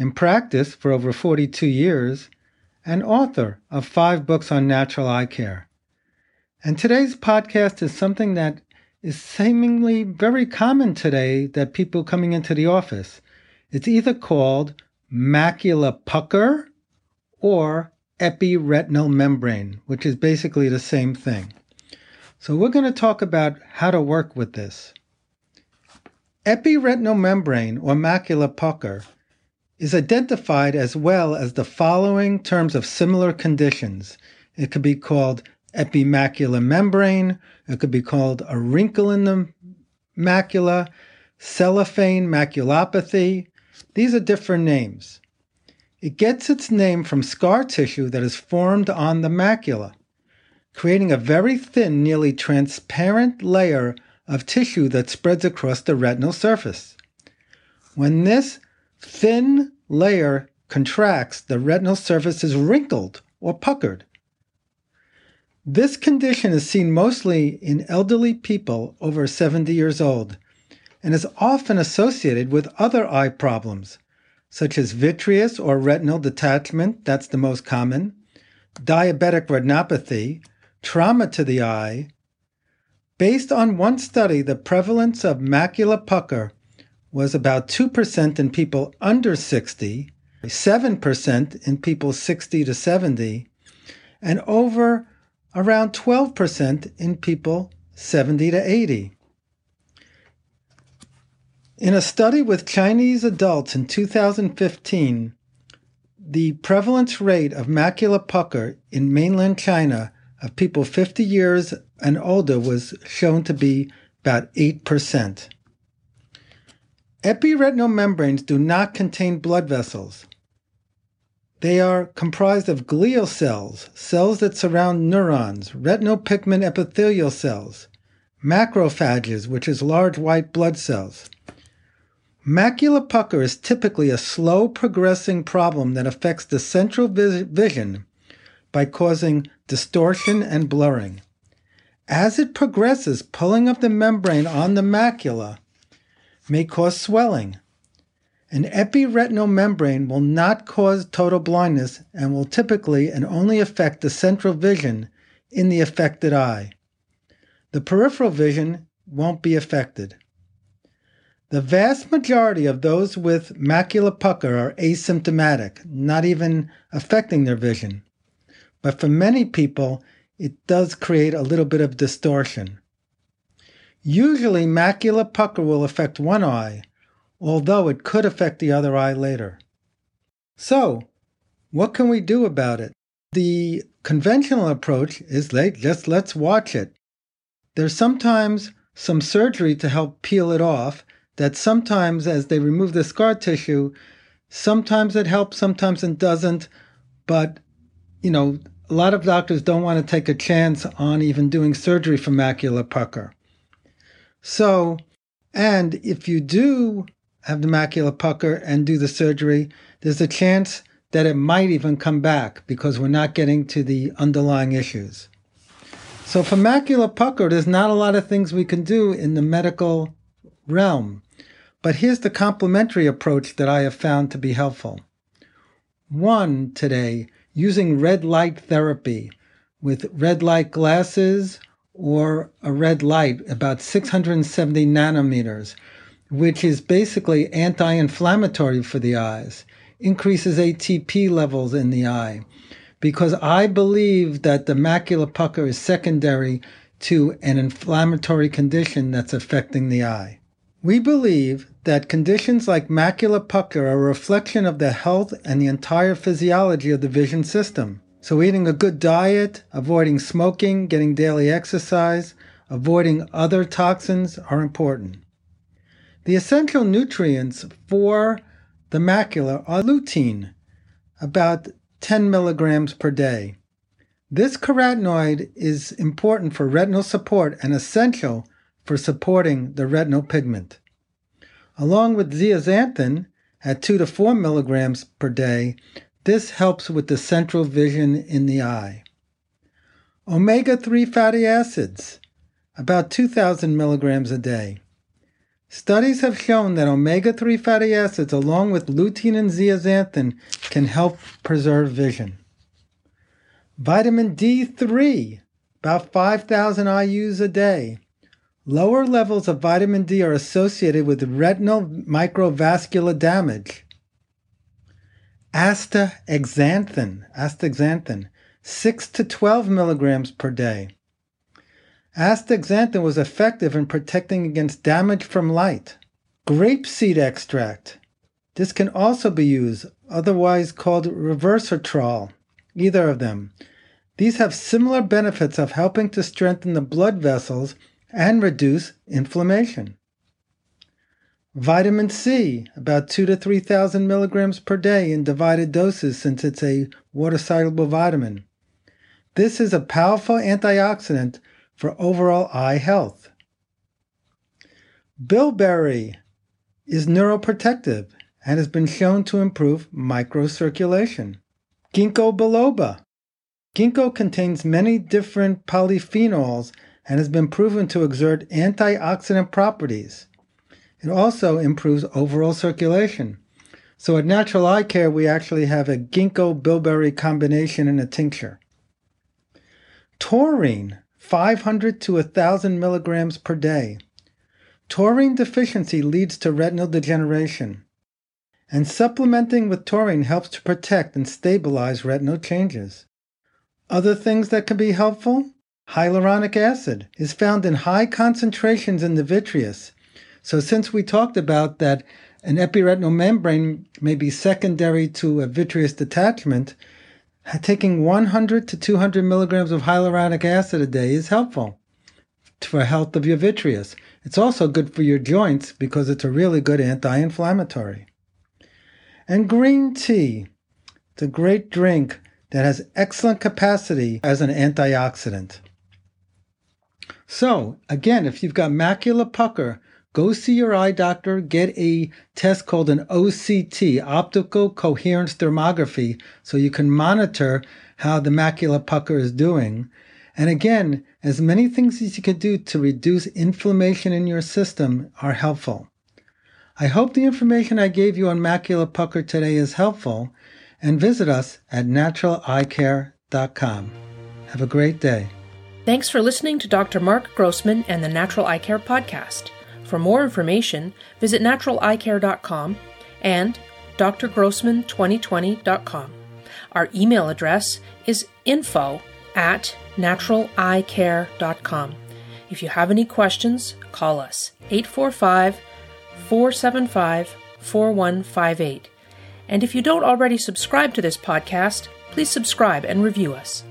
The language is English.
in practice for over 42 years, and author of five books on natural eye care. And today's podcast is something that is seemingly very common today that people coming into the office. It's either called macula pucker or epiretinal membrane, which is basically the same thing. So we're going to talk about how to work with this. Epiretinal membrane or macula pucker is identified as well as the following terms of similar conditions. It could be called epimacular membrane, it could be called a wrinkle in the macula, cellophane maculopathy. These are different names. It gets its name from scar tissue that is formed on the macula, creating a very thin, nearly transparent layer of tissue that spreads across the retinal surface. When this thin layer contracts, the retinal surface is wrinkled or puckered. This condition is seen mostly in elderly people over 70 years old and is often associated with other eye problems, such as vitreous or retinal detachment, that's the most common, diabetic retinopathy, trauma to the eye. Based on one study, the prevalence of macular pucker was about 2% in people under 60, 7% in people 60 to 70, and over around 12% in people 70 to 80. In a study with Chinese adults in 2015, the prevalence rate of macular pucker in mainland China of people 50 years and older was shown to be about 8%. Epiretinal membranes do not contain blood vessels. They are comprised of glial cells, cells that surround neurons, retinal pigment epithelial cells, macrophages, which is large white blood cells. Macular pucker is typically a slow progressing problem that affects the central vis- vision by causing distortion and blurring. As it progresses, pulling of the membrane on the macula may cause swelling. An epiretinal membrane will not cause total blindness and will typically and only affect the central vision in the affected eye. The peripheral vision won't be affected. The vast majority of those with macular pucker are asymptomatic, not even affecting their vision. But for many people, it does create a little bit of distortion. Usually, macular pucker will affect one eye, although it could affect the other eye later. So, what can we do about it? The conventional approach is just let's watch it. There's sometimes some surgery to help peel it off, that sometimes, as they remove the scar tissue, sometimes it helps, sometimes it doesn't. But, you know, a lot of doctors don't want to take a chance on even doing surgery for macular pucker. So, and if you do have the macular pucker and do the surgery, there's a chance that it might even come back because we're not getting to the underlying issues. So, for macular pucker, there's not a lot of things we can do in the medical realm. But here's the complementary approach that I have found to be helpful. One today, using red light therapy with red light glasses or a red light about 670 nanometers, which is basically anti inflammatory for the eyes. increases ATP levels in the eye because I believe that the macular pucker is secondary to an inflammatory condition that's affecting the eye. We believe that conditions like macular pucker are a reflection of the health and the entire physiology of the vision system. So, eating a good diet, avoiding smoking, getting daily exercise, avoiding other toxins are important. The essential nutrients for the macula are lutein, about 10 milligrams per day. This carotenoid is important for retinal support and essential for supporting the retinal pigment. Along with zeaxanthin at 2 to 4 milligrams per day, this helps with the central vision in the eye. Omega 3 fatty acids, about 2,000 milligrams a day. Studies have shown that omega 3 fatty acids, along with lutein and zeaxanthin, can help preserve vision. Vitamin D3, about 5,000 IUs a day. Lower levels of vitamin D are associated with retinal microvascular damage. Astaxanthin, astaxanthin, 6 to 12 milligrams per day. Astaxanthin was effective in protecting against damage from light. Grapeseed extract. This can also be used, otherwise called resveratrol, either of them. These have similar benefits of helping to strengthen the blood vessels and reduce inflammation. Vitamin C, about 2 to 3,000 milligrams per day in divided doses since it's a water soluble vitamin. This is a powerful antioxidant for overall eye health. Bilberry is neuroprotective and has been shown to improve microcirculation. Ginkgo biloba. Ginkgo contains many different polyphenols and has been proven to exert antioxidant properties. It also improves overall circulation. So at Natural Eye Care, we actually have a ginkgo bilberry combination in a tincture. Taurine 500 to 1,000 milligrams per day. Taurine deficiency leads to retinal degeneration, and supplementing with taurine helps to protect and stabilize retinal changes. Other things that can be helpful hyaluronic acid is found in high concentrations in the vitreous. So, since we talked about that an epiretinal membrane may be secondary to a vitreous detachment, taking 100 to 200 milligrams of hyaluronic acid a day is helpful for health of your vitreous. It's also good for your joints because it's a really good anti-inflammatory. And green tea, it's a great drink that has excellent capacity as an antioxidant. So, again, if you've got macular pucker, go see your eye doctor, get a test called an OCT, optical coherence tomography, so you can monitor how the macula pucker is doing. And again, as many things as you can do to reduce inflammation in your system are helpful. I hope the information I gave you on macula pucker today is helpful, and visit us at naturaleyecare.com. Have a great day. Thanks for listening to Dr. Mark Grossman and the Natural Eye Care Podcast. For more information, visit naturaleyecare.com and drgrossman2020.com. Our email address is info at naturaleyecare.com. If you have any questions, call us 845 475 4158. And if you don't already subscribe to this podcast, please subscribe and review us.